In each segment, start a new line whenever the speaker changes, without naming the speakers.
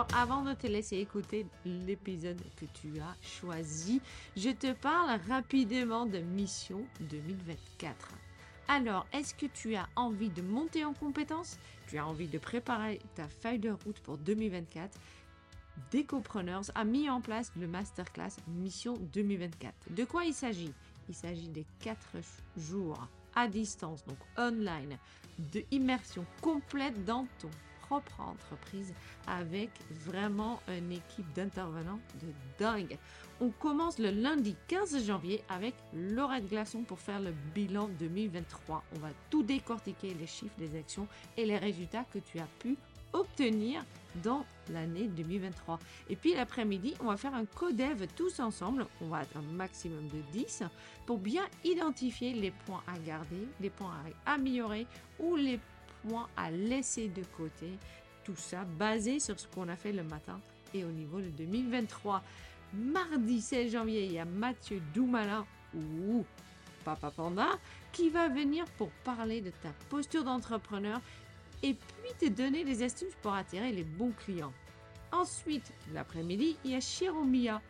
Alors, avant de te laisser écouter l'épisode que tu as choisi, je te parle rapidement de Mission 2024. Alors, est-ce que tu as envie de monter en compétence? Tu as envie de préparer ta feuille de route pour 2024 Decopreneurs a mis en place le masterclass Mission 2024. De quoi il s'agit? Il s'agit des 4 jours à distance, donc online, de immersion complète dans ton propre entreprise avec vraiment une équipe d'intervenants de dingue. On commence le lundi 15 janvier avec Laurette Glaçon pour faire le bilan 2023. On va tout décortiquer, les chiffres, les actions et les résultats que tu as pu obtenir dans l'année 2023. Et puis l'après-midi, on va faire un codev tous ensemble. On va être un maximum de 10 pour bien identifier les points à garder, les points à améliorer ou les points à laisser de côté. Tout ça basé sur ce qu'on a fait le matin et au niveau de 2023. Mardi 16 janvier, il y a Mathieu Doumala ou Papa Panda qui va venir pour parler de ta posture d'entrepreneur et puis te donner des astuces pour attirer les bons clients. Ensuite, l'après-midi, il y a Chiromia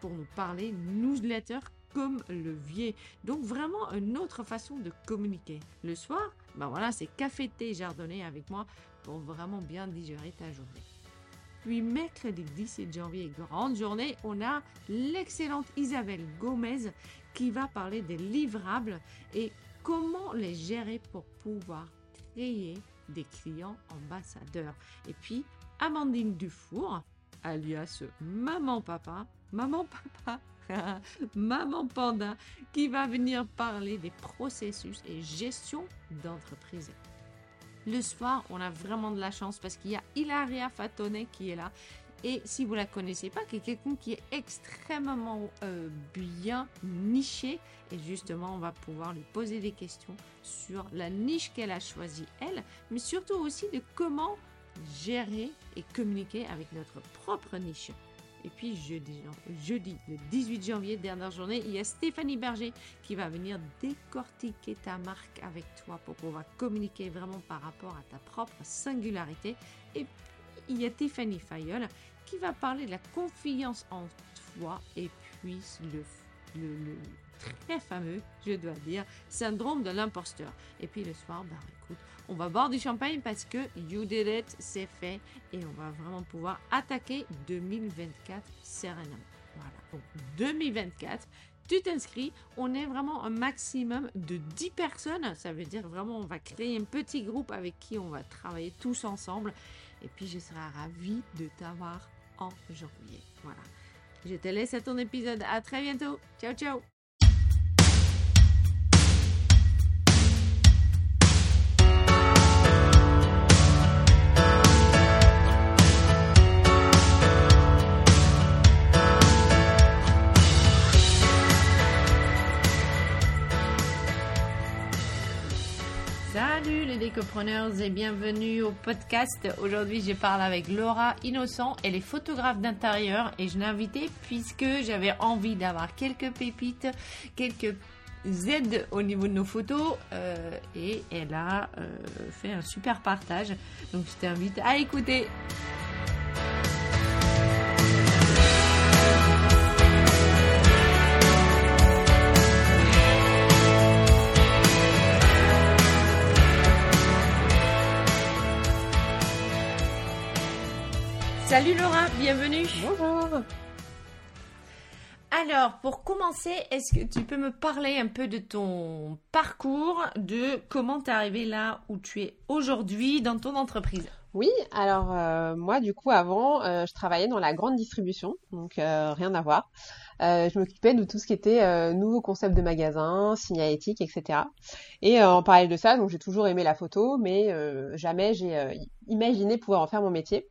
pour nous parler newsletter comme levier. Donc vraiment une autre façon de communiquer. Le soir, ben voilà, c'est café thé jardonné avec moi pour vraiment bien digérer ta journée. Puis mercredi 17 janvier, grande journée, on a l'excellente Isabelle Gomez qui va parler des livrables et comment les gérer pour pouvoir créer des clients ambassadeurs. Et puis Amandine Dufour, alias Maman Papa, Maman Papa, Maman Panda, qui va venir parler des processus et gestion d'entreprise. Le soir, on a vraiment de la chance parce qu'il y a Hilaria Fatone qui est là. Et si vous la connaissez pas, qui est quelqu'un qui est extrêmement euh, bien niché. Et justement, on va pouvoir lui poser des questions sur la niche qu'elle a choisie, elle, mais surtout aussi de comment gérer et communiquer avec notre propre niche. Et puis jeudi, le 18 janvier, dernière journée, il y a Stéphanie Berger qui va venir décortiquer ta marque avec toi pour pouvoir communiquer vraiment par rapport à ta propre singularité. Et puis, il y a Tiffany Fayol qui va parler de la confiance en toi et puis le, le, le très fameux, je dois dire, syndrome de l'imposteur. Et puis le soir, bah on va boire du champagne parce que you did it, c'est fait et on va vraiment pouvoir attaquer 2024 sereinement. Voilà, donc 2024, tu t'inscris, on est vraiment un maximum de 10 personnes, ça veut dire vraiment on va créer un petit groupe avec qui on va travailler tous ensemble et puis je serai ravie de t'avoir en janvier. Voilà. Je te laisse à ton épisode. À très bientôt. Ciao, ciao. Décopreneurs et bienvenue au podcast. Aujourd'hui, je parle avec Laura Innocent. Elle est photographe d'intérieur et je l'ai invitée puisque j'avais envie d'avoir quelques pépites, quelques aides au niveau de nos photos euh, et elle a euh, fait un super partage. Donc, je t'invite à écouter. Salut Laura, bienvenue.
Bonjour.
Alors, pour commencer, est-ce que tu peux me parler un peu de ton parcours, de comment tu es arrivé là où tu es aujourd'hui dans ton entreprise?
Oui, alors euh, moi du coup avant, euh, je travaillais dans la grande distribution, donc euh, rien à voir. Je m'occupais de tout ce qui était nouveaux concepts de magasins, signalétique, etc. Et en parallèle de ça, donc j'ai toujours aimé la photo, mais jamais j'ai imaginé pouvoir en faire mon métier.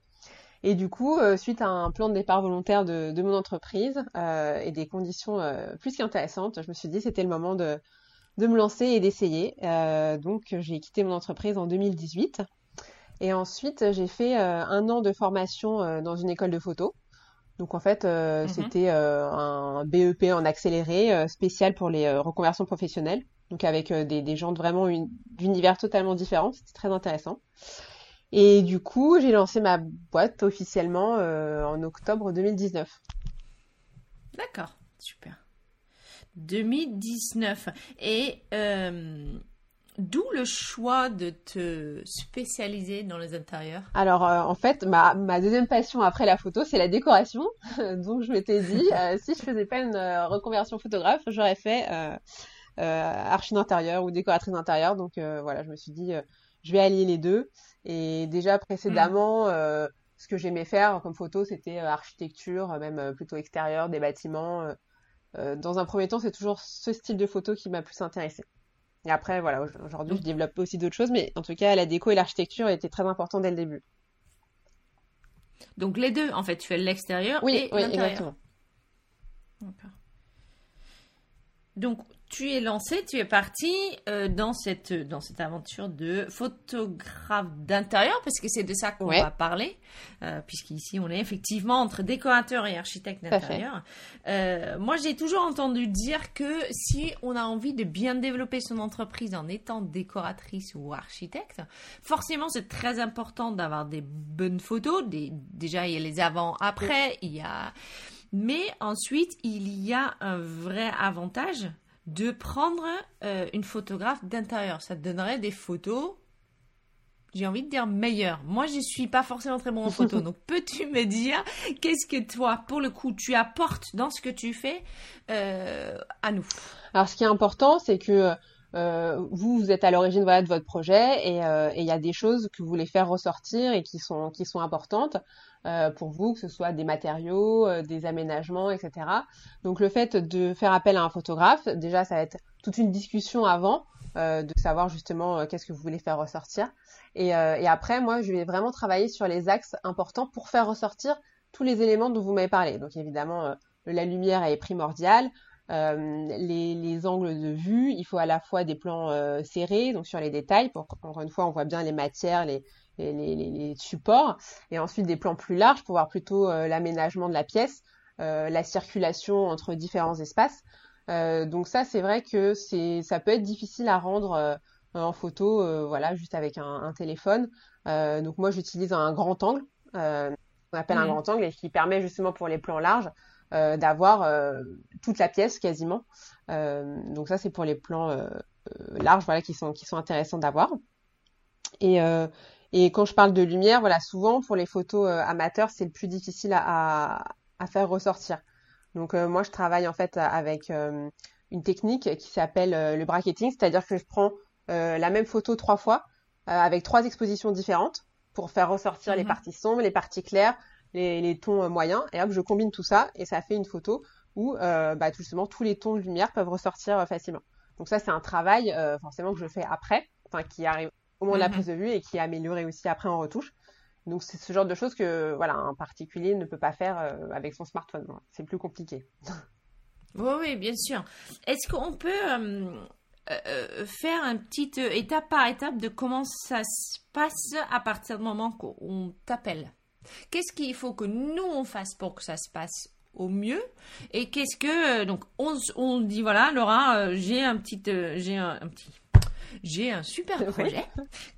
Et du coup, euh, suite à un plan de départ volontaire de, de mon entreprise euh, et des conditions euh, plus qu'intéressantes, je me suis dit c'était le moment de, de me lancer et d'essayer. donc j'ai quitté mon entreprise en 2018. Et ensuite, j'ai fait un an de formation dans une école de photo. Donc en fait, euh, c'était euh, un BEP en accéléré euh, spécial pour les reconversions professionnelles. Donc avec des, des, gens de vraiment d'univers totalement différents. C'était très intéressant. Et du coup, j'ai lancé ma boîte officiellement en octobre 2019.
D'accord, super. 2019. Et D'où le choix de te spécialiser dans les intérieurs?
Alors euh, en fait, ma, ma, deuxième passion après la photo, c'est la décoration. Donc je m'étais dit, euh, si je faisais pas une euh, reconversion photographe, j'aurais fait archi d'intérieur ou décoratrice d'intérieur. Donc voilà, je me suis dit, je vais allier les deux. Et déjà précédemment, mm. ce que j'aimais faire comme photo, c'était architecture, même plutôt extérieur, des bâtiments. dans un premier temps, c'est toujours ce style de photo qui m'a plus intéressée. Et après, voilà, aujourd'hui, je développe aussi d'autres choses, mais en tout cas, la déco et l'architecture étaient très importants dès le début.
Donc les deux, en fait, tu fais l'extérieur
oui,
et
oui, exactement.
D'accord. Donc tu es lancé, tu es parti euh, dans cette dans cette aventure de photographe d'intérieur parce que c'est de ça qu'on va parler euh, puisqu'ici on est effectivement entre décorateur et architecte d'intérieur. Euh, moi j'ai toujours entendu dire que si on a envie de bien développer son entreprise en étant décoratrice ou architecte, forcément c'est très important d'avoir des bonnes photos. Des, déjà il y a les avant après, il y a mais ensuite il y a un vrai avantage de prendre euh, une photographe d'intérieur. Ça te donnerait des photos, j'ai envie de dire meilleures. Moi, je suis pas forcément très bon en photo. donc, peux-tu me dire qu'est-ce que toi, pour le coup, tu apportes dans ce que tu fais euh, à nous?
Alors, ce qui est important, c'est que euh, vous, vous êtes à l'origine voilà, de votre projet et il y a des choses que vous voulez faire ressortir et qui sont, qui sont importantes. Euh, pour vous, que ce soit des matériaux, euh, des aménagements, etc. Donc le fait de faire appel à un photographe, déjà ça va être toute une discussion avant euh, de savoir justement qu'est-ce que vous voulez faire ressortir. Et, et, après, moi, je vais vraiment travailler sur les axes importants pour faire ressortir tous les éléments dont vous m'avez parlé. Donc évidemment, la lumière est primordiale. Euh, les, les, angles de vue, il faut à la fois des plans serrés, donc sur les détails, pour encore une fois on voit bien les matières, les, les, les, les, supports, et ensuite des plans plus larges pour voir plutôt euh, l'aménagement de la pièce, euh, la circulation entre différents espaces. Euh, donc ça, c'est vrai que c'est, ça peut être difficile à rendre en photo, voilà, juste avec un, un téléphone. donc moi, j'utilise un grand angle, on appelle un mmh. grand angle, et qui permet justement pour les plans larges d'avoir toute la pièce quasiment. donc ça, c'est pour les plans larges, voilà, qui sont qui sont intéressants d'avoir. Et, et quand je parle de lumière, voilà, souvent pour les photos euh, amateurs, c'est le plus difficile à, à, faire ressortir. Donc euh, moi, je travaille en fait avec euh, une technique qui s'appelle le bracketing, c'est-à-dire que je prends la même photo trois fois avec trois expositions différentes pour faire ressortir les mhm. parties sombres, les parties claires, les, les tons moyens, et hop, je combine tout ça et ça fait une photo où bah, justement tous les tons de lumière peuvent ressortir facilement. Donc ça, c'est un travail forcément que je fais après, enfin qui arrive au moment de la mhm. prise de vue et qui est amélioré aussi après en retouche. Donc c'est ce genre de choses que voilà un particulier ne peut pas faire euh, avec son smartphone. C'est plus compliqué.
oui, oui, bien sûr. Est-ce qu'on peut euh, euh, faire un petit étape par étape de comment ça se passe à partir du moment qu'on t'appelle? Qu'est-ce qu'il faut que nous on fasse pour que ça se passe au mieux et qu'est-ce que donc on, on dit voilà Laura j'ai un petit j'ai un, petit j'ai un super projet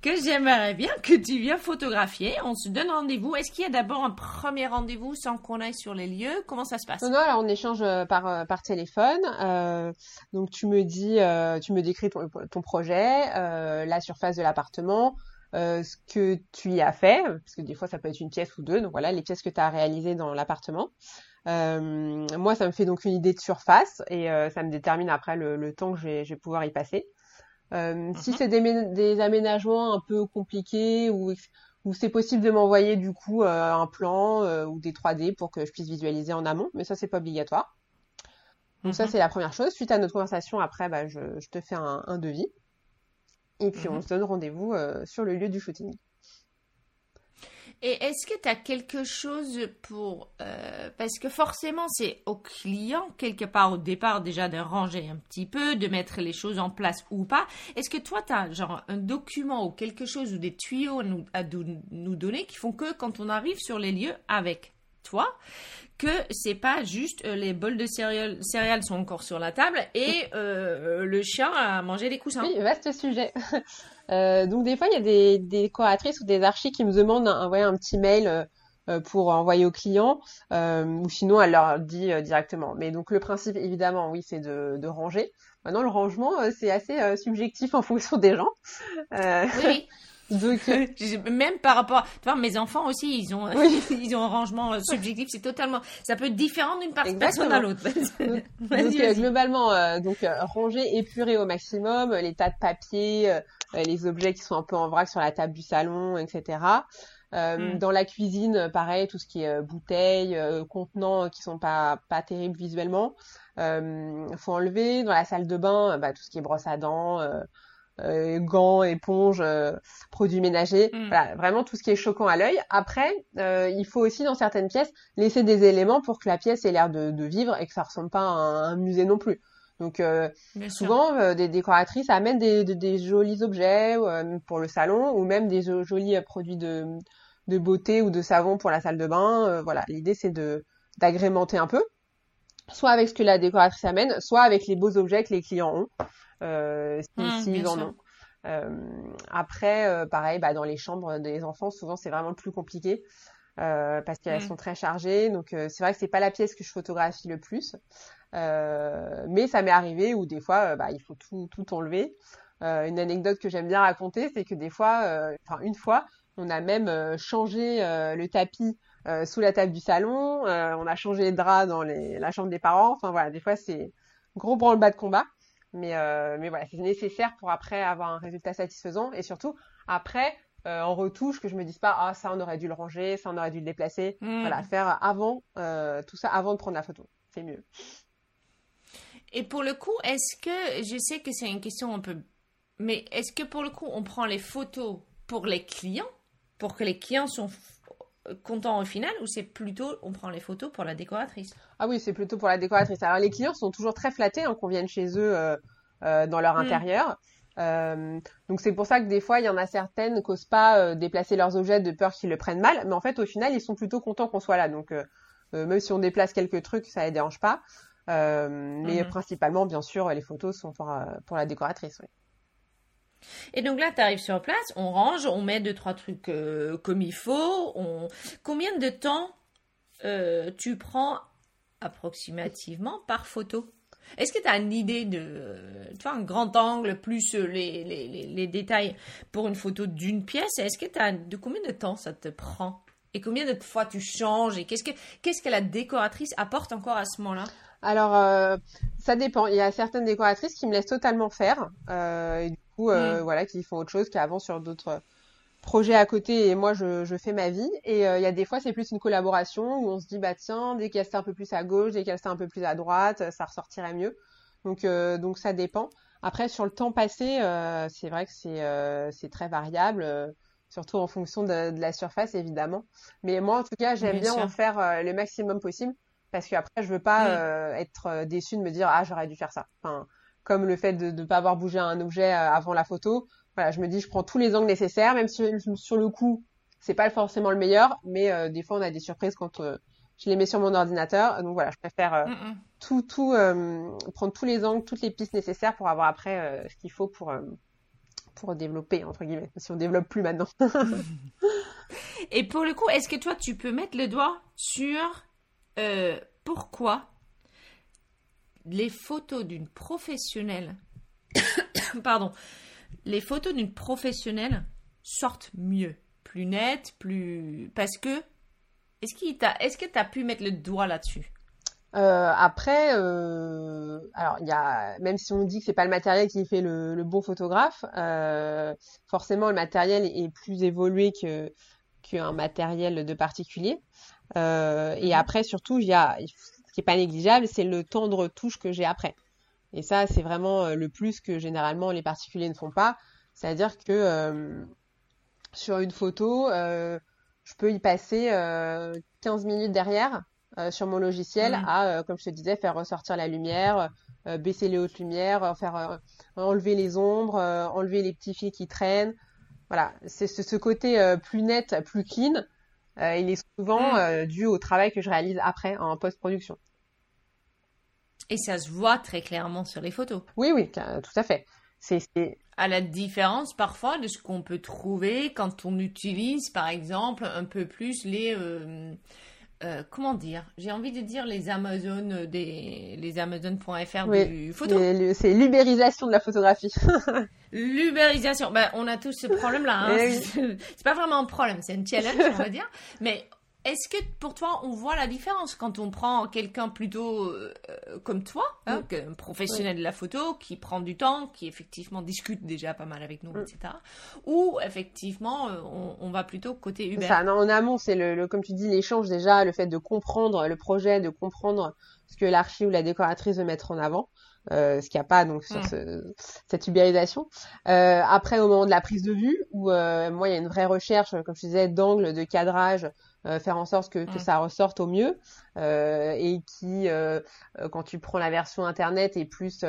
que j'aimerais bien que tu viennes photographier. On se donne rendez-vous. Est-ce qu'il y a d'abord un premier rendez-vous sans qu'on aille sur les lieux? Comment ça se passe?
Non, alors on échange euh, par, euh, par téléphone. Euh, donc tu me dis, euh, tu me décris ton, ton projet, euh, la surface de l'appartement, euh, ce que tu y as fait, parce que des fois ça peut être une pièce ou deux. Donc voilà, les pièces que tu as réalisées dans l'appartement. Euh, moi, ça me fait donc une idée de surface et euh, ça me détermine après le, le temps que je vais, je vais, pouvoir y passer. Si mhm. c'est des, des, aménagements un peu compliqués ou, ou c'est possible de m'envoyer du coup un plan ou des 3D pour que je puisse visualiser en amont, mais ça c'est pas obligatoire. Donc ça mhm. c'est la première chose. Suite à notre conversation, après bah, je, je te fais un, un, devis et puis on mhm. se donne rendez-vous euh, sur le lieu du shooting.
Et est-ce que tu as quelque chose pour... Euh, parce que forcément, c'est au client, quelque part au départ, déjà de ranger un petit peu, de mettre les choses en place ou pas. Est-ce que toi, tu as genre un document ou quelque chose ou des tuyaux à nous, à nous donner qui font que quand on arrive sur les lieux avec toi, que c'est pas juste euh, les bols de céréales, céréales sont encore sur la table et euh, le chien a mangé les coussins.
Oui, vaste sujet. Euh, donc des fois, il y a des, des décoratrices ou des archis qui me demandent d'envoyer un petit mail pour envoyer aux clients, ou sinon elle leur dit directement. Mais donc le principe, évidemment, oui, c'est de, de ranger. Maintenant, le rangement, c'est assez subjectif en fonction des gens.
Oui. Donc, euh, même par rapport, tu vois, mes enfants aussi, ils ont, ils ont un rangement euh, subjectif. C'est totalement, ça peut être différent d'une personne à l'autre.
donc, euh, globalement, donc ranger, épurer au maximum les tas de papier, les objets qui sont un peu en vrac sur la table du salon, etc. Hmm. Dans la cuisine, pareil, tout ce qui est bouteilles, contenants qui sont pas pas terribles visuellement, faut enlever. Dans la salle de bain, bah, tout ce qui est brosse à dents euh, gants, éponges, euh, produits ménagers, mm. voilà, vraiment tout ce qui est choquant à l'œil. Après, euh, il faut aussi dans certaines pièces laisser des éléments pour que la pièce ait l'air de, vivre et que ça ressemble pas à un, musée non plus. Donc souvent, des décoratrices amènent des, jolis objets pour le salon ou même des jolis produits de, de beauté ou de savon pour la salle de bain. voilà, l'idée c'est de d'agrémenter un peu, soit avec ce que la décoratrice amène, soit avec les beaux objets que les clients ont euh, s'ils mmh, en ont. Euh, après, euh, pareil, bah, dans les chambres des enfants, souvent c'est vraiment plus compliqué. Euh, parce qu'elles mmh. sont très chargées. Donc euh, c'est vrai que c'est pas la pièce que je photographie le plus, euh, mais ça m'est arrivé où des fois bah, il faut tout, tout enlever. une anecdote que j'aime bien raconter, c'est que des fois, enfin une fois, on a même changé le tapis sous la table du salon, on a changé les draps dans les, la chambre des parents. Enfin voilà, des fois c'est gros branle-bas de combat. Mais, euh, mais voilà, c'est nécessaire pour après avoir un résultat satisfaisant et surtout après euh, en retouche que je me dise pas ah ça on aurait dû le ranger, ça on aurait dû le déplacer. Hmm. Voilà, faire avant euh, tout ça avant de prendre la photo, c'est mieux.
Et pour le coup, est-ce que je sais que c'est une question un peu, mais est-ce que pour le coup on prend les photos pour les clients, pour que les clients sont content au final ou c'est plutôt on prend les photos pour la décoratrice?
Ah oui, c'est plutôt pour la décoratrice. Alors les clients sont toujours très flattés hein, qu'on vienne chez eux euh, euh, dans leur mm. intérieur. Euh, donc c'est pour ça que des fois il y en a certaines qui n'osent pas déplacer leurs objets de peur qu'ils le prennent mal, mais en fait au final ils sont plutôt contents qu'on soit là. Donc même si on déplace quelques trucs, ça les dérange pas. mais mm-hmm. principalement bien sûr les photos sont pour, pour la décoratrice. Oui.
Et donc là, tu arrives sur place, on range, on met deux, trois trucs euh, comme il faut. Combien de temps euh, tu prends approximativement par photo? Est-ce que tu as une idée de, tu vois, un grand angle plus euh, les, détails pour une photo d'une pièce? Est-ce que tu as de combien de temps ça te prend? Et combien de fois tu changes? Et qu'est-ce que, la décoratrice apporte encore à ce moment-là?
Alors, ça dépend. Il y a certaines décoratrices qui me laissent totalement faire. Euh, mm. voilà, qui font autre chose, qui avancent sur d'autres projets à côté et moi je, je fais ma vie. Et euh, il y a des fois c'est plus une collaboration où on se dit bah tiens, dès qu'elle un peu plus à gauche, dès qu'elle un peu plus à droite, ça ressortirait mieux. Donc euh, donc ça dépend. Après sur le temps passé, c'est vrai que c'est c'est très variable. Surtout en fonction de, de, la surface, évidemment. Mais moi, en tout cas, j'aime bien, en faire le maximum possible parce qu'après, je veux pas mm. être déçue de me dire ah j'aurais dû faire ça. Enfin, comme le fait de ne pas avoir bougé un objet euh, avant la photo. Voilà, je me dis, je prends tous les angles nécessaires, même si sur le coup, c'est pas forcément le meilleur, mais euh, des fois, on a des surprises quand euh, je les mets sur mon ordinateur. Donc voilà, je préfère mm, mm. tout, tout, prendre tous les angles, toutes les pistes nécessaires pour avoir après ce qu'il faut pour pour développer entre guillemets. Si on développe plus maintenant.
Et pour le coup, est-ce que toi, tu peux mettre le doigt sur pourquoi les photos d'une professionnelle, pardon, les photos d'une professionnelle sortent mieux, plus nettes, plus parce que est-ce qu'il t'a, est-ce que tu as pu mettre le doigt là-dessus?
Euh, après, euh, alors il y a, même si on dit que c'est pas le matériel qui fait le, bon photographe, euh, forcément le matériel est plus évolué que qu'un matériel de particulier. et mmh. après, surtout, il y a, qui est pas négligeable, c'est le temps de retouche que j'ai après. Et ça, c'est vraiment euh, le plus que généralement les particuliers ne font pas. C'est-à-dire que euh, sur une photo, euh, je peux y passer 15 minutes derrière sur mon logiciel à, comme je te disais, faire ressortir la lumière, baisser les hautes lumières, faire enlever les ombres, enlever les petits fils qui traînent. Voilà, c'est ce côté plus net, plus clean il est souvent dû au travail que je réalise après en post-production.
Et ça se voit très clairement sur les photos.
Oui, oui, tout à fait. C'est
à la différence parfois de ce qu'on peut trouver quand on utilise, par exemple, un peu plus les euh, comment dire J'ai envie de dire les Amazon des les Amazon.fr du photo.
C'est l'ubérisation de la photographie.
l'ubérisation. Ben, on a tous ce problème-là. Hein. Eh c'est pas vraiment un problème, c'est un challenge, on va dire. Mais est-ce que pour toi, on voit la différence quand on prend quelqu'un plutôt euh, comme toi, hein, un professionnel de la photo, qui prend du temps, qui effectivement discute déjà pas mal avec nous, mm. etc. Ou effectivement, euh, on, va plutôt côté Uber?
Ça, en amont, c'est le, comme tu dis, l'échange déjà, le fait de comprendre le projet, de comprendre ce que l'archi ou la décoratrice veut mettre en avant. Euh, ce qu'il n'y a pas donc sur mm. cette ubérisation. après, au moment de la prise de vue, où moi, il y a une vraie recherche, comme je disais, d'angle, de cadrage, euh, faire en sorte que, que, mm. ça ressorte au mieux euh, et qui, euh, quand tu prends la version internet et plus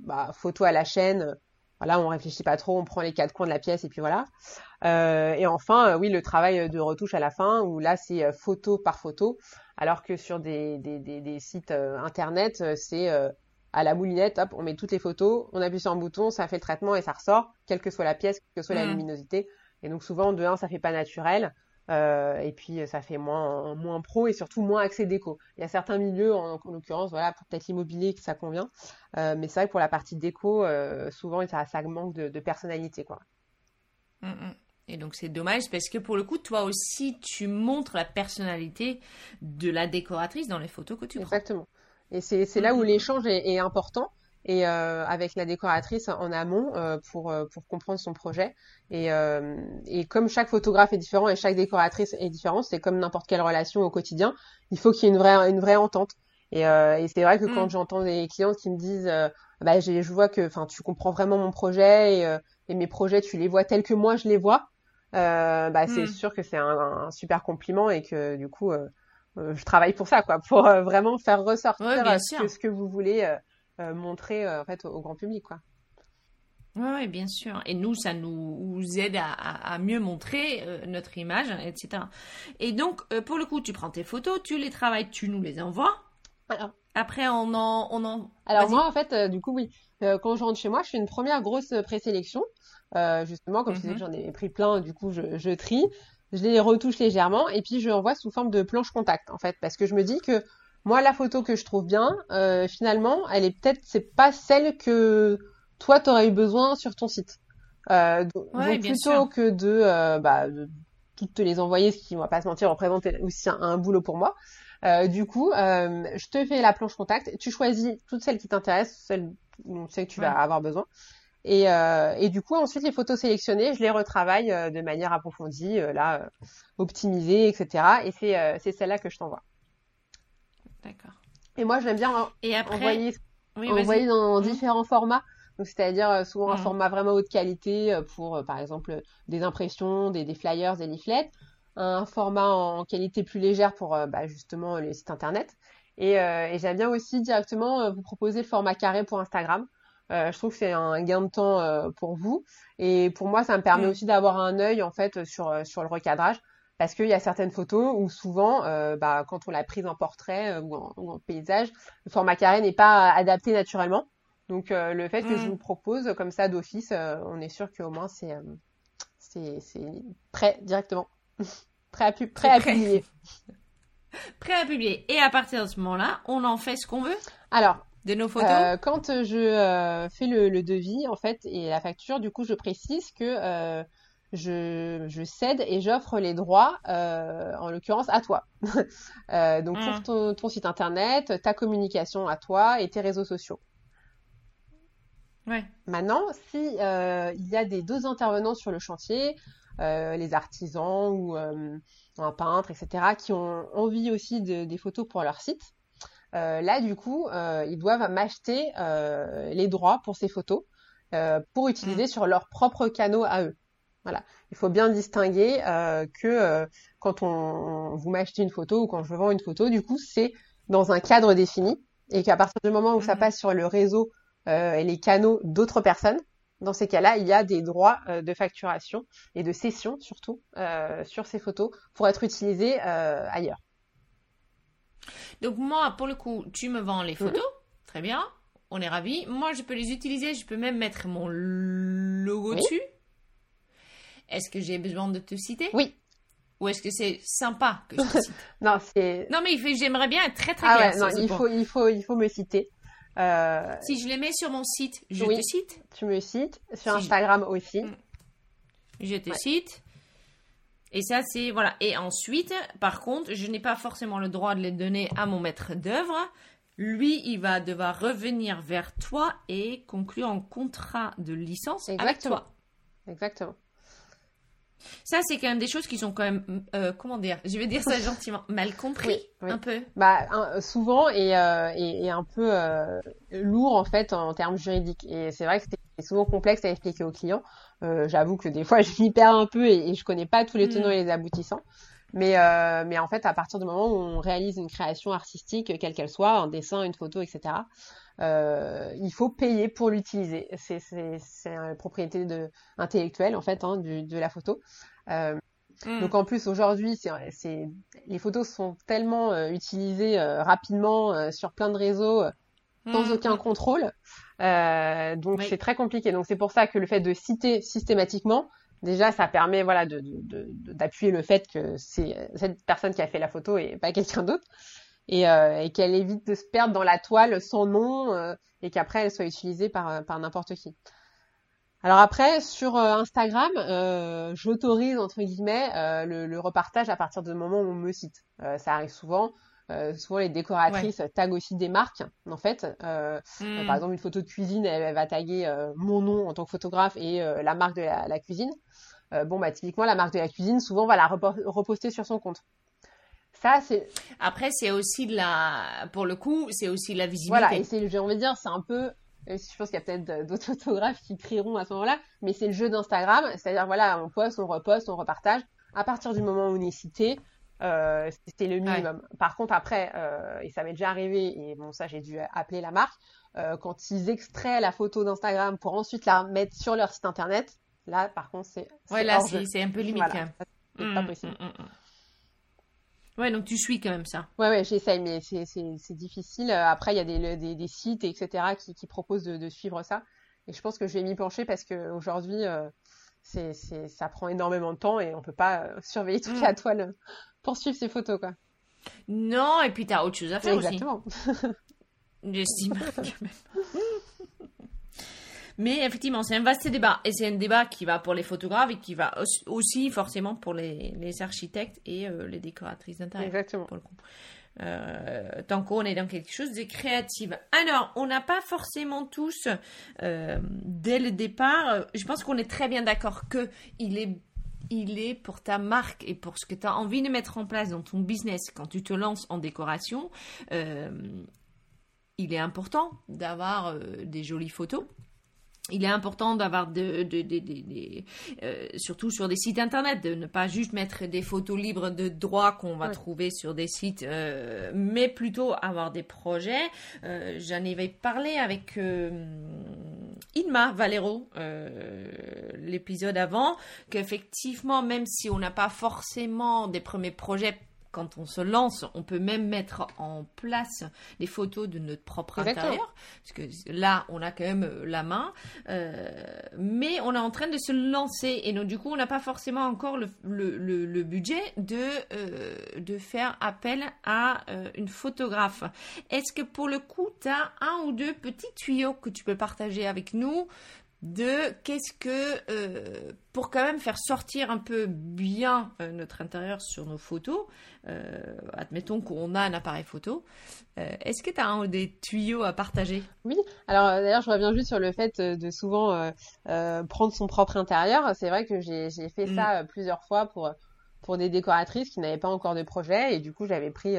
bah, photo à la chaîne, voilà, on réfléchit pas trop, on prend les quatre coins de la pièce et puis voilà. et enfin, oui, le travail de retouche à la fin où là c'est photo par photo, alors que sur des, des, des, des sites internet c'est à la moulinette, hop, on met toutes les photos, on appuie sur un bouton, ça fait le traitement et ça ressort, quelle que soit la pièce, quelle que soit la mm. luminosité. Et donc souvent de un, ça fait pas naturel. Euh, et puis ça fait moins moins pro et surtout moins accès déco. Il y a certains milieux, en, l'occurrence, voilà, pour peut-être l'immobilier que ça convient, euh, mais c'est vrai que pour la partie déco, euh, souvent ça, ça manque de, personnalité, quoi.
Mm, mm. Et donc c'est dommage parce que pour le coup, toi aussi, tu montres la personnalité de la décoratrice dans les photos que tu
prends. Exactement. Et c'est là où mm, l'échange est, important et euh, avec la décoratrice en amont euh, pour euh, pour comprendre son projet et et comme chaque photographe est différent et chaque décoratrice est différente c'est comme n'importe quelle relation au quotidien il faut qu'il y ait une vraie une vraie entente et, et c'est vrai que quand mm. j'entends des clients qui me disent bah je vois que enfin tu comprends vraiment mon projet et, et mes projets tu les vois tels que moi je les vois bah c'est mm. sûr que c'est un, un, super compliment et que du coup je travaille pour ça quoi pour vraiment faire ressortir ce que vous voulez euh, montrer euh, en fait au, grand public quoi.
Oui, bien sûr. Et nous, ça nous aide à, mieux montrer euh, notre image, etc. Et donc, pour le coup, tu prends tes photos, tu les travailles, tu nous les envoies. Alors. Après, on en, on en.
Alors moi, en fait, du coup, oui. quand je rentre chez moi, je fais une première grosse présélection. justement, comme je disais, mhm. j'en ai pris plein, du coup, je, je trie, je les retouche légèrement, et puis je envoie sous forme de planche contact, en fait, parce que je me dis que moi, la photo que je trouve bien, euh, finalement, elle est peut-être, c'est pas celle que toi, t'aurais eu besoin sur ton site. Euh, donc, plutôt que de, euh, bah, de toutes te les envoyer, ce qui, on va pas se mentir, représente aussi un, boulot pour moi. Euh, du coup, euh, je te fais la planche contact. Tu choisis toutes celles qui t'intéressent, celles dont tu sais que tu vas avoir besoin. Et, euh, et, du coup, ensuite, les photos sélectionnées, je les retravaille de manière approfondie, là, optimisée, etc. Et c'est c'est celle-là que je t'envoie.
D'accord.
Et moi, j'aime bien Et après... envoyer, envoyer dans mm. différents formats. Donc, c'est-à-dire euh, souvent un mm. format vraiment haute qualité euh, pour, euh, par exemple, des impressions, des, des, flyers, des leaflets. Un format en qualité plus légère pour bah, justement les sites internet. Et, et j'aime bien aussi directement vous proposer le format carré pour Instagram. Euh, je trouve que c'est un gain de temps euh, pour vous et pour moi ça me permet mm. aussi d'avoir un œil en fait sur sur le recadrage parce qu'il y a certaines photos où souvent, euh, bah, quand on l'a prise en portrait euh, ou, en, paysage, le format carré n'est pas adapté naturellement. Donc euh, le fait que je mm. vous propose comme ça d'office, on est sûr qu'au moins c'est c'est prêt directement, prêt à, prêt à publier.
prêt à publier. Et à partir de ce moment-là, on en fait ce qu'on veut.
Alors.
De nos photos?
quand je fais le, le, devis en fait et la facture, du coup, je précise que je, cède et j'offre les droits, euh, en l'occurrence à toi. euh, donc pour mm. ton, site internet, ta communication à toi et tes réseaux sociaux.
Ouais.
Maintenant, si euh, il y a des deux intervenants sur le chantier, euh, les artisans ou un peintre, etc., qui ont envie aussi de, des photos pour leur site, là du coup, ils doivent m'acheter les droits pour ces photos pour utiliser mm. sur leurs propres canaux à eux. Voilà, il faut bien distinguer euh, que euh, quand on, vous m'achetez une photo ou quand je vends une photo, du coup, c'est dans un cadre défini et qu'à partir du moment où ça mhm. passe sur le réseau euh, et les canaux d'autres personnes, dans ces cas-là, il y a des droits de facturation et de cession surtout sur ces photos pour être utilisés ailleurs.
Donc moi, pour le coup, tu me vends les photos, très bien, on est ravis. Moi, je peux les utiliser, je peux même mettre mon logo dessus. Est-ce que j'ai besoin de te citer?
Oui.
Ou est-ce que c'est sympa que je te cite?
Non, c'est.
Non, mais j'aimerais bien être très très
ah
clair.
Ouais, non, il faut, il faut, il faut me citer.
Euh... Si je les mets sur mon site, je te cite?
Tu me cites sur Instagram aussi. Mm.
Je te cite. Et ça, c'est voilà. Et ensuite, par contre, je n'ai pas forcément le droit de les donner à mon maître d'œuvre. Lui, il va devoir revenir vers toi et conclure un contrat de licence avec toi.
Exactement.
Ça, c'est quand même des choses qui sont quand même, euh, comment dire, je vais dire ça gentiment, mal compris, un peu.
Bah, souvent et, euh, et, un peu euh, lourd en fait en termes juridiques. Et c'est vrai que c'est souvent complexe à expliquer aux clients. J'avoue que des fois, je m'y perds un peu et, et, je connais pas tous les tenants mm. et les aboutissants. Mais, mais en fait, à partir du moment où on réalise une création artistique, quelle qu'elle soit, un dessin, une photo, etc., euh, il faut payer pour l'utiliser. C'est une propriété de, intellectuelle en fait hein, du, de la photo. Euh, mm. Donc en plus aujourd'hui, c'est les photos sont tellement euh, utilisées euh, rapidement euh, sur plein de réseaux sans mm. aucun contrôle. donc c'est très compliqué. Donc c'est pour ça que le fait de citer systématiquement, déjà ça permet voilà d'appuyer de, de, le fait que c'est cette personne qui a fait la photo et pas quelqu'un d'autre et, euh, et qu'elle évite de se perdre dans la toile sans nom euh, et qu'après elle soit utilisée par, euh, par n'importe qui. Alors après, sur Instagram, j'autorise entre guillemets le, repartage à partir du moment où on me cite. ça arrive souvent. souvent les décoratrices taguent aussi des marques en fait. Hmm. par exemple, une photo de cuisine, elle, va taguer mon nom en tant que photographe et la marque de la, la cuisine. bon bah typiquement la marque de la cuisine, souvent va la reposter sur son compte. Ça, c'est.
Après, c'est aussi de la. Pour le coup, c'est aussi la visibilité.
Voilà, et c'est, j'ai envie de dire, c'est un peu. Je pense qu'il y a peut-être d'autres photographes qui crieront à ce moment-là, mais c'est le jeu d'Instagram. C'est-à-dire, voilà, on poste, on reposte, on repartage. À partir du moment où on est cité, euh, c'est le minimum. Par contre, après, euh, et ça m'est déjà arrivé, et bon, ça, j'ai dû appeler la marque, euh, quand ils extraient la photo d'Instagram pour ensuite la mettre sur leur site internet, là, par contre, c'est.
Ouais, là, c'est un peu limité. Voilà,
c'est pas mmh, possible. Mmh, mmh,
Ouais, donc tu suis quand même ça.
Ouais, ouais, j'essaye, mais c'est difficile. Après, il y a des, des, des, sites, etc., qui, qui proposent de, de, suivre ça. Et je pense que je vais m'y pencher parce qu'aujourd'hui, euh, ça prend énormément de temps et on peut pas euh, surveiller toute mm. la toile pour suivre ces photos, quoi.
Non, et puis tu as autre chose à faire
Exactement.
aussi. Exactement. J'estime. Mais effectivement, c'est un vaste débat. Et c'est un débat qui va pour les photographes et qui va aussi forcément pour les, les architectes et euh, les décoratrices d'intérieur.
Exactement.
Pour le coup. Euh, tant qu'on est dans quelque chose de créatif. Alors, on n'a pas forcément tous, euh, dès le départ, je pense qu'on est très bien d'accord que il est il est pour ta marque et pour ce que tu as envie de mettre en place dans ton business quand tu te lances en décoration, euh, il est important d'avoir euh, des jolies photos il est important d'avoir de, de, de, euh, surtout sur des sites internet, de ne pas juste mettre des photos libres de droit qu'on va trouver sur des sites, euh, mais plutôt avoir des projets. Euh, J'en avais parlé avec euh, Inma Valero l'épisode avant, qu'effectivement, même si on n'a pas forcément des premiers projets quand on se lance, on peut même mettre en place les photos de notre propre intérieur, parce que là, on a quand même euh, la main, euh, mais on est en train de se lancer, et donc du coup, on n'a pas forcément encore le, le, budget de, euh, de faire appel à une photographe. Est-ce que pour le coup, tu as un ou deux petits tuyaux que tu peux partager avec nous? De qu'est-ce que euh, pour quand même faire sortir un peu bien euh, notre intérieur sur nos photos, euh, admettons qu'on a un appareil photo, est-ce que tu as un des tuyaux à partager?
Oui, alors d'ailleurs je reviens juste sur le fait de souvent prendre son propre intérieur. C'est vrai que j'ai fait mm. ça plusieurs fois pour, pour des décoratrices qui n'avaient pas encore de projet et du coup j'avais pris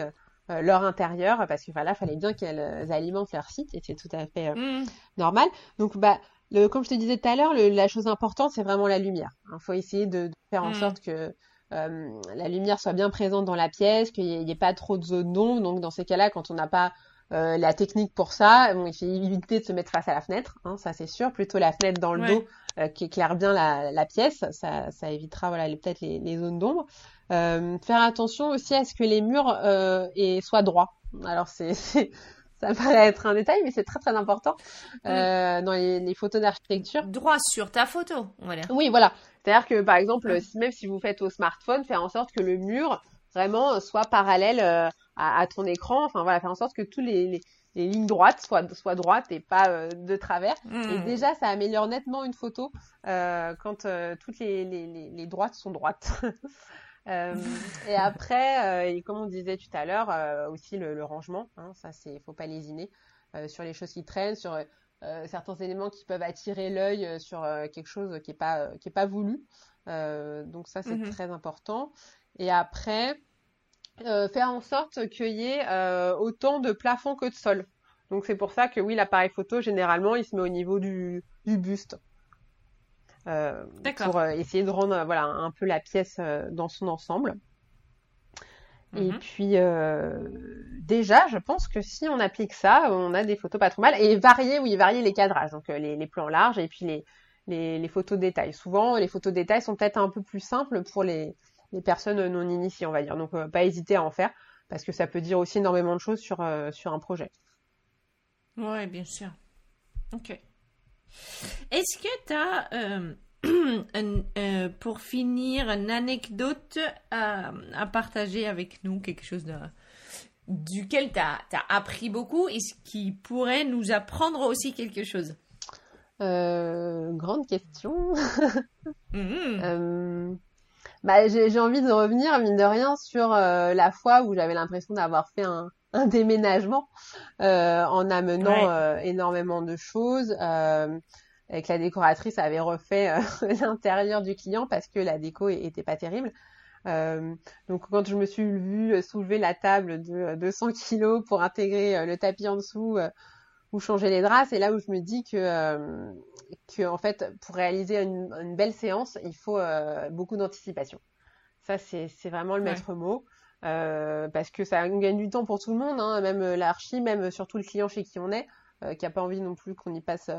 leur intérieur parce que voilà, fallait bien qu'elles alimentent leur site et c'est tout à fait mm. normal. Donc bah le, comme je te disais tout à l'heure, la chose importante, c'est vraiment la lumière. Il faut essayer de, faire en mm. sorte que euh, la lumière soit bien présente dans la pièce, qu'il n'y ait, pas trop de zones d'ombre. Donc, dans ces cas-là, quand on n'a pas la technique pour ça, bon, il faut éviter de se mettre face à la fenêtre, hein, ça c'est sûr, plutôt la fenêtre dans le dos qui éclaire bien la, la pièce, ça, ça évitera voilà peut-être les, les, zones d'ombre. faire attention aussi à ce que les murs soient droits. Alors c'est ça paraît être un détail, mais c'est très très important euh, dans les, photos d'architecture.
Droit sur ta photo, on va dire.
Oui, voilà. C'est-à-dire que par exemple, même si vous faites au smartphone, faire en sorte que le mur vraiment soit parallèle euh, à, ton écran. Enfin voilà, faire en sorte que tous les, lignes droites soient, droites et pas euh, de travers. Hmm. Et déjà, ça améliore nettement une photo quand toutes les, les, droites sont droites. Euh, et après, euh, et comme on disait tout à l'heure, euh, aussi le, rangement, hein, ça c'est, faut pas lésiner sur les choses qui traînent, sur certains éléments qui peuvent attirer l'œil sur quelque chose qui est pas qui est pas voulu. donc ça c'est mhm. très important. Et après, faire en sorte qu'il y ait autant de plafond que de sol. Donc c'est pour ça que oui, l'appareil photo généralement il se met au niveau du, du buste. Euh, pour euh, essayer de rendre voilà un peu la pièce euh, dans son ensemble. Et mhm. puis déjà, je pense que si on applique ça, on a des photos pas trop mal. Et varier, oui, varier les cadrages, donc les, les, plans larges et puis les, les, les photos détails. Souvent, les photos détails sont peut-être un peu plus simples pour les, les personnes non initiées, on va dire. Donc, pas hésiter à en faire parce que ça peut dire aussi énormément de choses sur, sur un projet.
Ouais, bien sûr. Ok. Est-ce que tu as, euh, euh, pour finir, une anecdote à, partager avec nous, quelque chose de, duquel tu as, appris beaucoup et ce qui pourrait nous apprendre aussi quelque chose?
Euh, Grande question. Mm-hmm. Bah, j'ai envie de revenir, mine de rien, sur la fois où j'avais l'impression d'avoir fait un, déménagement en amenant énormément de choses et que la décoratrice avait refait euh, l'intérieur du client parce que la déco était pas terrible. Euh, donc quand je me suis vue soulever la table de 200 kilos pour intégrer euh, le tapis en dessous ou changer les draps, c'est là où je me dis que, que en fait pour réaliser une, belle séance, il faut beaucoup d'anticipation. Ça c'est vraiment le maître mot. parce que ça gagne du temps pour tout le monde, hein, même l'archi, même surtout le client chez qui on est, qui a pas envie non plus qu'on y passe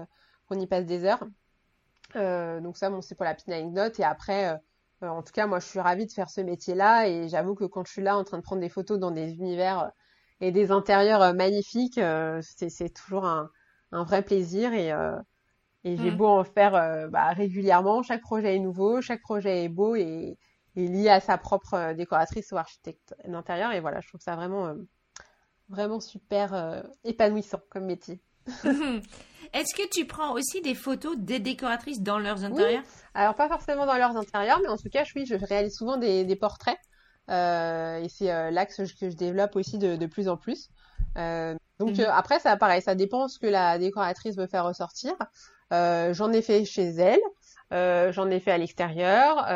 qu'on y passe des heures. Euh, donc ça, bon, c'est pour la petite anecdote. Et après, euh, euh, en tout cas, moi, je suis ravie de faire ce métier-là. Et j'avoue que quand je suis là en train de prendre des photos dans des univers et des intérieurs magnifiques, c'est toujours un, vrai plaisir. Et, et j'ai mm. beau en faire bah, régulièrement, chaque projet est nouveau, chaque projet est beau et, et lié à sa propre décoratrice ou architecte d'intérieur. Et voilà, je trouve ça vraiment, vraiment super épanouissant comme métier.
Est-ce que tu prends aussi des photos des décoratrices dans leurs intérieurs?
Alors pas forcément dans leurs intérieurs, mais en tout cas, oui, je réalise souvent des, portraits. Euh, et c'est euh, l'axe que je développe aussi de, plus en plus. Euh, donc mhm. après, ça pareil, ça dépend ce que la décoratrice veut faire ressortir. j'en ai fait chez elle, j'en ai fait à l'extérieur,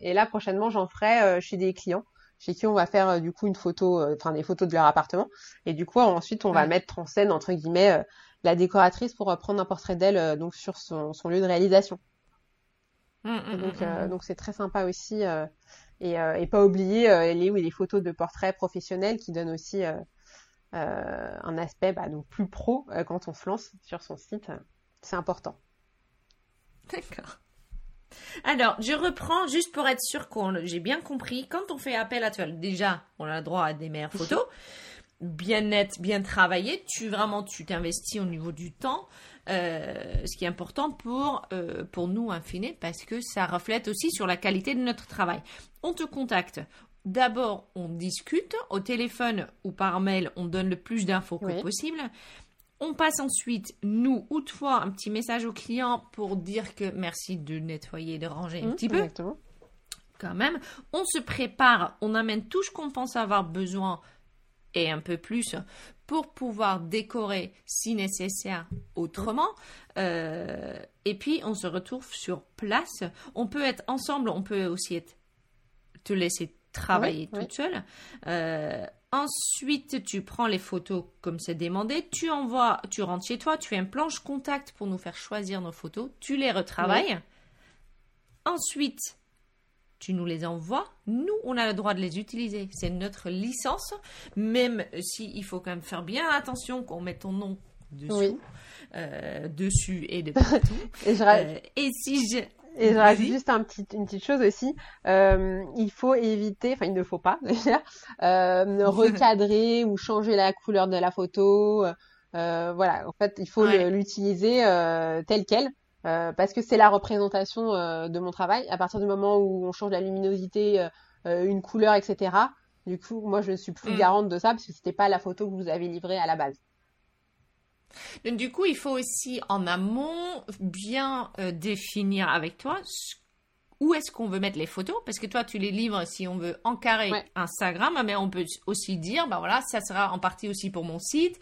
et là prochainement, j'en ferai chez des clients chez qui on va faire du coup une photo, enfin des photos de leur appartement, et du coup ensuite on va mettre en scène entre guillemets la décoratrice pour prendre un portrait d'elle euh, donc sur son, lieu de réalisation. Mmh, mmh, donc mmh, euh, donc c'est très sympa aussi euh, et, et, pas oublier les, oui, les photos de portraits professionnels qui donnent aussi un aspect bah, donc plus pro quand on se lance sur son site. C'est important.
D'accord. Alors, je reprends juste pour être sûr que j'ai bien compris. Quand on fait appel à toi, déjà, on a le droit à des meilleures photos bien net, bien travaillé, tu vraiment tu t'investis au niveau du temps, euh, ce qui est important pour euh, pour nous infiner parce que ça reflète aussi sur la qualité de notre travail. On te contacte. D'abord, on discute au téléphone ou par mail, on donne le plus d'infos que possible. On passe ensuite, nous ou toi, un petit message au client pour dire que merci de nettoyer, de ranger un mmh, petit peu. Quand même. On se prépare, on amène tout ce qu'on pense avoir besoin et un peu plus pour pouvoir décorer si nécessaire autrement. Euh, et puis on se retrouve sur place. On peut être ensemble, on peut aussi être, te laisser travailler toute seule. Euh, ensuite, tu prends les photos comme c'est demandé, tu envoies, tu rentres chez toi, tu fais un planche contact pour nous faire choisir nos photos, tu les retravailles. Ensuite, tu nous les envoies, nous, on a le droit de les utiliser. C'est notre licence, même si il faut quand même faire bien attention qu'on mette ton nom dessus, euh, dessus et de partout.
et, je
Euh, et si je...
Et je rajoute juste un petit, une petite chose aussi. Euh, il faut éviter, enfin il ne faut pas d'ailleurs, euh, recadrer ou changer la couleur de la photo. Euh, voilà, en fait, il faut
Ouais.
l'utiliser tel quel. Euh, parce que c'est la représentation euh, de mon travail. À partir du moment où on change la luminosité, euh, une couleur, etc. Du coup, moi, je ne suis plus
Mm.
garante de ça parce que c'était pas la photo que vous avez livrée à la base.
Donc, du coup, il faut aussi en amont bien définir avec toi ce- où est-ce qu'on veut mettre les photos, parce que toi, tu les livres si on veut encarrer
Ouais.
Instagram, mais on peut aussi dire, bah voilà, ça sera en partie aussi pour mon site.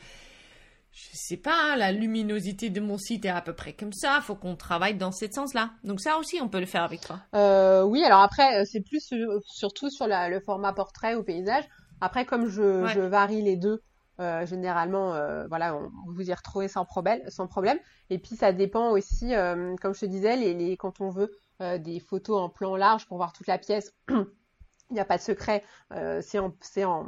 Je sais pas, hein, la luminosité de mon site est à peu près comme ça, faut qu'on travaille dans ce sens-là. Donc ça aussi, on peut le faire avec toi.
Euh, oui, alors après, euh, c'est plus sur- surtout sur la- le format portrait ou paysage. Après, comme je,
Ouais.
je varie les deux, euh, généralement, euh, voilà, on, vous y retrouvez sans problème, sans problème. Et puis, ça dépend aussi, euh, comme je te disais, les, les, quand on veut euh, des photos en plan large pour voir toute la pièce, il n'y a pas de secret, euh, c'est en, c'est en,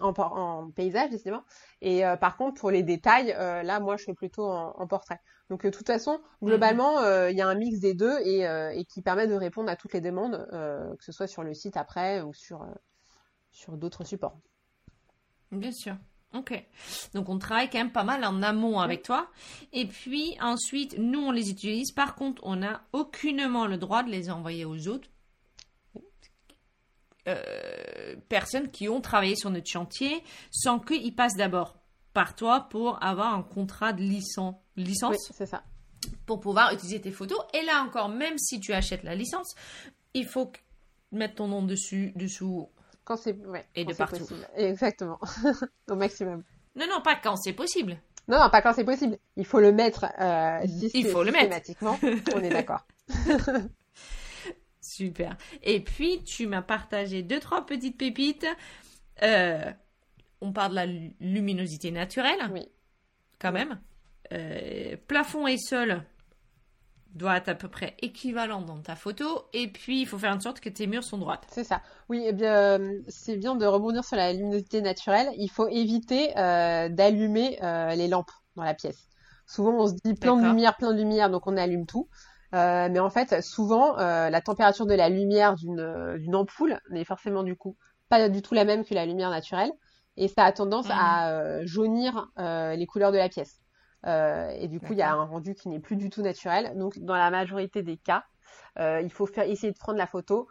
en, por- en paysage, décidément. Et euh, par contre, pour les détails, euh, là, moi, je fais plutôt en, portrait. Donc, de toute façon, globalement, euh, il y a un mix des deux et, et qui permet de répondre à toutes les demandes, que ce soit sur le site après ou sur, sur d'autres supports.
Bien sûr. Ok. Donc on travaille quand même pas mal en amont avec toi. Et puis ensuite, nous on les utilise. Par contre, on n'a aucunement le droit de les envoyer aux autres euh, personnes qui ont travaillé sur notre chantier sans qu'ils passent d'abord par toi pour avoir un contrat de licence, licence
Oui, c'est ça.
pour pouvoir utiliser tes photos. Et là encore, même si tu achètes la licence, il faut mettre ton nom dessus, dessous.
Quand c'est ouais,
Et
quand
de partout.
possible. Exactement. Au maximum.
Non, non, pas quand c'est possible.
Non, non, pas quand c'est possible. Il faut le mettre euh,
Il faut le mettre.
systématiquement. On est d'accord.
Super. Et puis, tu m'as partagé deux, trois petites pépites. Euh, on parle de la lu- luminosité naturelle,
Oui.
quand même. Euh, plafond et sol doit être à peu près équivalent dans ta photo. Et puis, il faut faire en sorte que tes murs sont droites.
C'est ça. Oui, eh bien, c'est bien de rebondir sur la luminosité naturelle. Il faut éviter euh, d'allumer les lampes dans la pièce. Souvent, on se dit plein de lumière, plein de lumière, donc on allume tout. Euh, mais en fait, souvent, euh, la température de la lumière d'une euh, d'une ampoule n'est forcément du coup pas du tout la même que la lumière naturelle, et ça a tendance
Mhm.
à euh, jaunir les couleurs de la pièce. Et du coup, il y a un rendu qui n'est plus du tout naturel. Donc, dans la majorité des cas, il faut faire essayer de prendre la photo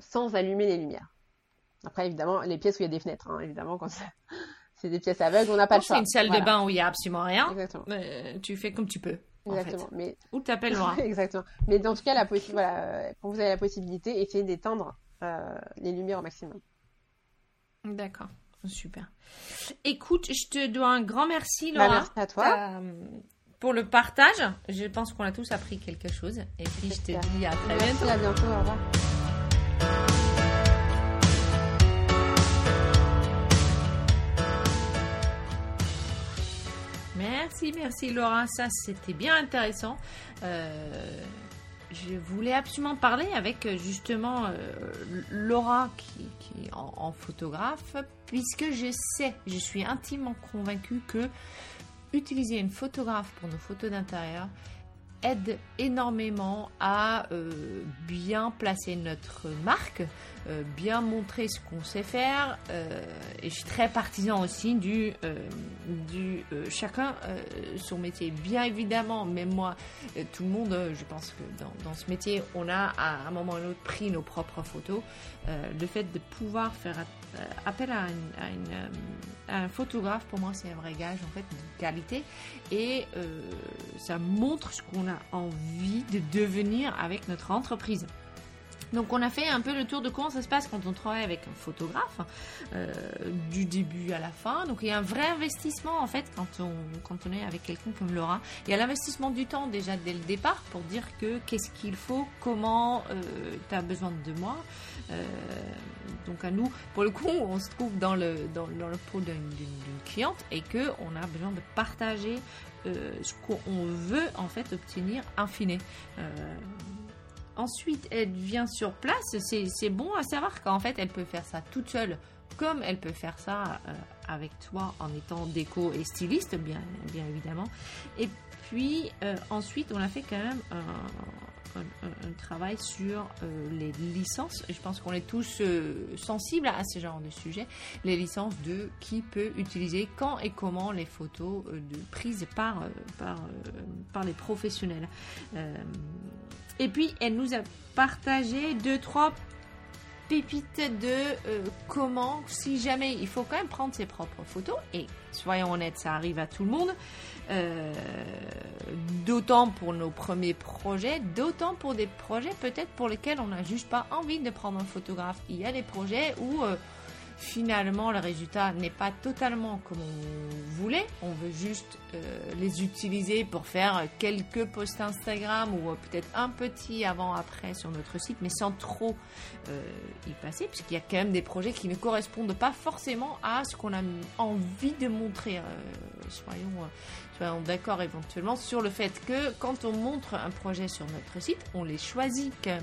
sans allumer les lumières. Après, évidemment, les pièces où il y a des fenêtres, hein, évidemment, quand c'est c'est des pièces aveugles, on n'a pas
Quand
le choix.
c'est une salle
Voilà.
de bain où il y a absolument rien,
Exactement.
euh, tu fais comme tu peux. En
Exactement. Mais
fait. Ou t'appelles Laura.
Exactement. Mais dans tout cas, la possi- voilà, quand vous avez la possibilité, essayez d'éteindre euh, les lumières au maximum.
D'accord. Super. Écoute, je te dois un grand merci,
Bah,
Laura.
merci à toi.
Euh, pour le partage. Je pense qu'on a tous appris quelque chose. Et puis, je te dis à très
Merci,
bientôt.
à bientôt. Au revoir.
Merci, merci Laura. Ça, c'était bien intéressant. Euh, je voulais absolument parler avec euh, justement euh, Laura qui, qui est en, en photographe, puisque je sais, je suis intimement convaincue que utiliser une photographe pour nos photos d'intérieur aide énormément à euh, bien placer notre marque, euh, bien montrer ce qu'on sait faire. euh, et je suis très partisan aussi du, du chacun son métier. Bien évidemment, même moi, tout le monde, je pense que dans, ce métier, on a à un moment ou à un autre pris nos propres photos. Le fait de pouvoir faire euh, appel à une, euh, à un photographe, pour moi, c'est un vrai gage en fait de qualité et euh, ça montre ce qu'on a envie de devenir avec notre entreprise. Donc on a fait un peu le tour de comment ça se passe quand on travaille avec un photographe, euh, du début à la fin. Donc il y a un vrai investissement en fait quand on, quand on est avec quelqu'un comme Laura. Il y a l'investissement du temps déjà dès le départ pour dire que qu'est-ce qu'il faut, comment tu as besoin de moi. Euh, donc à nous, pour le coup, on se trouve dans le, dans, dans le pot d'une cliente et que on a besoin de partager euh, ce qu'on veut en fait obtenir in fine. Euh, ensuite, elle vient sur place. C'est bon à savoir qu'en fait, elle peut faire ça toute seule, comme elle peut faire ça euh, avec toi en étant déco et styliste, bien, bien évidemment. Et puis, euh, ensuite, on a fait quand même un, travail sur euh, les licences. Je pense qu'on est tous sensibles à ce genre de sujet. Les licences de qui peut utiliser quand et comment les photos de, prises par, par, par les professionnels. Et puis, elle nous a partagé deux, trois pépites de euh, comment, si jamais, il faut quand même prendre ses propres photos. Et soyons honnêtes, ça arrive à tout le monde. Euh, d'autant pour nos premiers projets, d'autant pour des projets peut-être pour lesquels on n'a juste pas envie de prendre un photographe. Il y a des projets où... Euh, finalement le résultat n'est pas totalement comme on voulait. On veut juste euh, les utiliser pour faire quelques posts Instagram ou peut-être un petit avant-après sur notre site, mais sans trop euh, y passer, puisqu'il y a quand même des projets qui ne correspondent pas forcément à ce qu'on a envie de montrer. Euh, soyons, d'accord éventuellement sur le fait que quand on montre un projet sur notre site, on les choisit. Euh,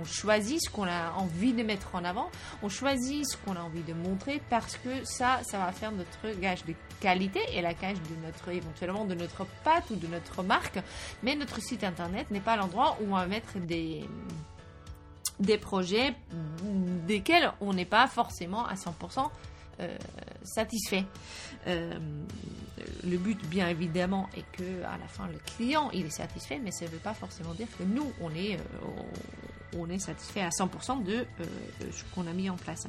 on choisit ce qu'on a envie de mettre en avant, on choisit ce qu'on a envie de montrer parce que ça, ça va faire notre gage de qualité et la gage de notre éventuellement de notre patte ou de notre marque. Mais notre site internet n'est pas l'endroit où on va mettre des des projets desquels on n'est pas forcément à 100% euh, satisfait. Euh, le but, bien évidemment, est que à la fin le client il est satisfait, mais ça ne veut pas forcément dire que nous on est euh, on est satisfait à 100% de ce qu'on a mis en place.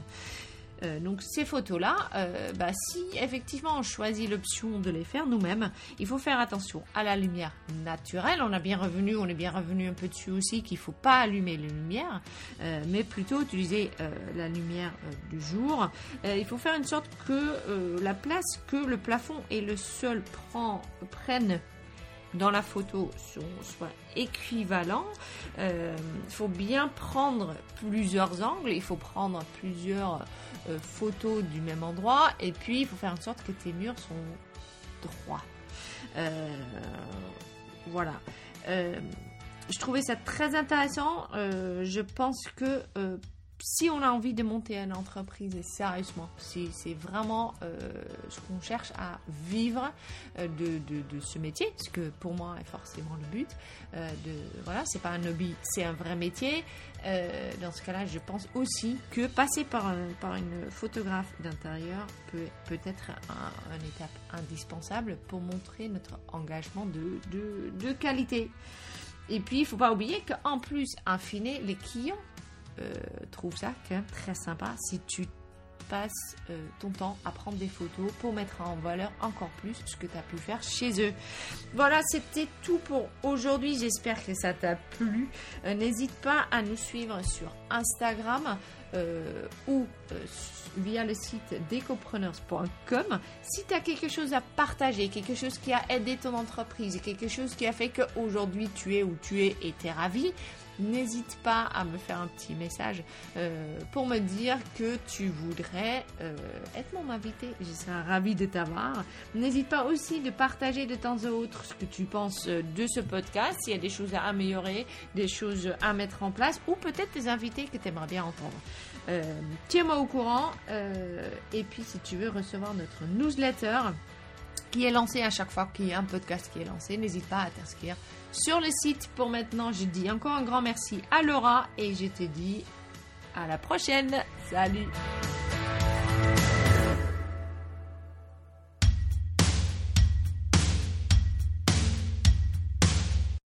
Euh, donc ces photos-là, euh, bah, si effectivement on choisit l'option de les faire nous-mêmes, il faut faire attention à la lumière naturelle. On a bien revenu, on est bien revenu un peu dessus aussi qu'il ne faut pas allumer les lumières, euh, mais plutôt utiliser la lumière du jour. il faut faire une sorte que la place que le plafond et le sol prennent dans la photo soit équivalent. il faut bien prendre plusieurs angles, il faut prendre plusieurs euh, photos du même endroit. Et puis, il faut faire en sorte que tes murs sont droits. Euh, voilà. Euh, je trouvais ça très intéressant. je pense que si on a envie de monter une entreprise, et sérieusement, c'est vraiment euh, ce qu'on cherche à vivre euh, de, ce métier, ce que pour moi est forcément le but. Euh, de, voilà, c'est pas un hobby, c'est un vrai métier. dans ce cas-là, je pense aussi que passer par, une photographe d'intérieur peut, peut être un, une étape indispensable pour montrer notre engagement de, de qualité. Et puis, il ne faut pas oublier qu'en plus, in fine, les clients euh, trouve ça quand même très sympa si tu passes euh, ton temps à prendre des photos pour mettre en valeur encore plus ce que tu as pu faire chez eux. Voilà, c'était tout pour aujourd'hui. J'espère que ça t'a plu. Euh, n'hésite pas à nous suivre sur Instagram ou via le site decopreneurs.com. Si tu as quelque chose à partager, quelque chose qui a aidé ton entreprise, quelque chose qui a fait qu'aujourd'hui tu es où tu es et tu es ravi, n'hésite pas à me faire un petit message euh, pour me dire que tu voudrais euh, être mon invité. Je serais ravie de t'avoir. N'hésite pas aussi de partager de temps en autre ce que tu penses de ce podcast, s'il y a des choses à améliorer, des choses à mettre en place ou peut-être des invités que tu aimerais bien entendre. Euh, tiens-moi au courant et puis si tu veux recevoir notre newsletter qui est lancé à chaque fois qu'il y a un podcast qui est lancé, n'hésite pas à t'inscrire sur le site. Pour maintenant, je dis encore un grand merci à Laura et je te dis à la prochaine. Salut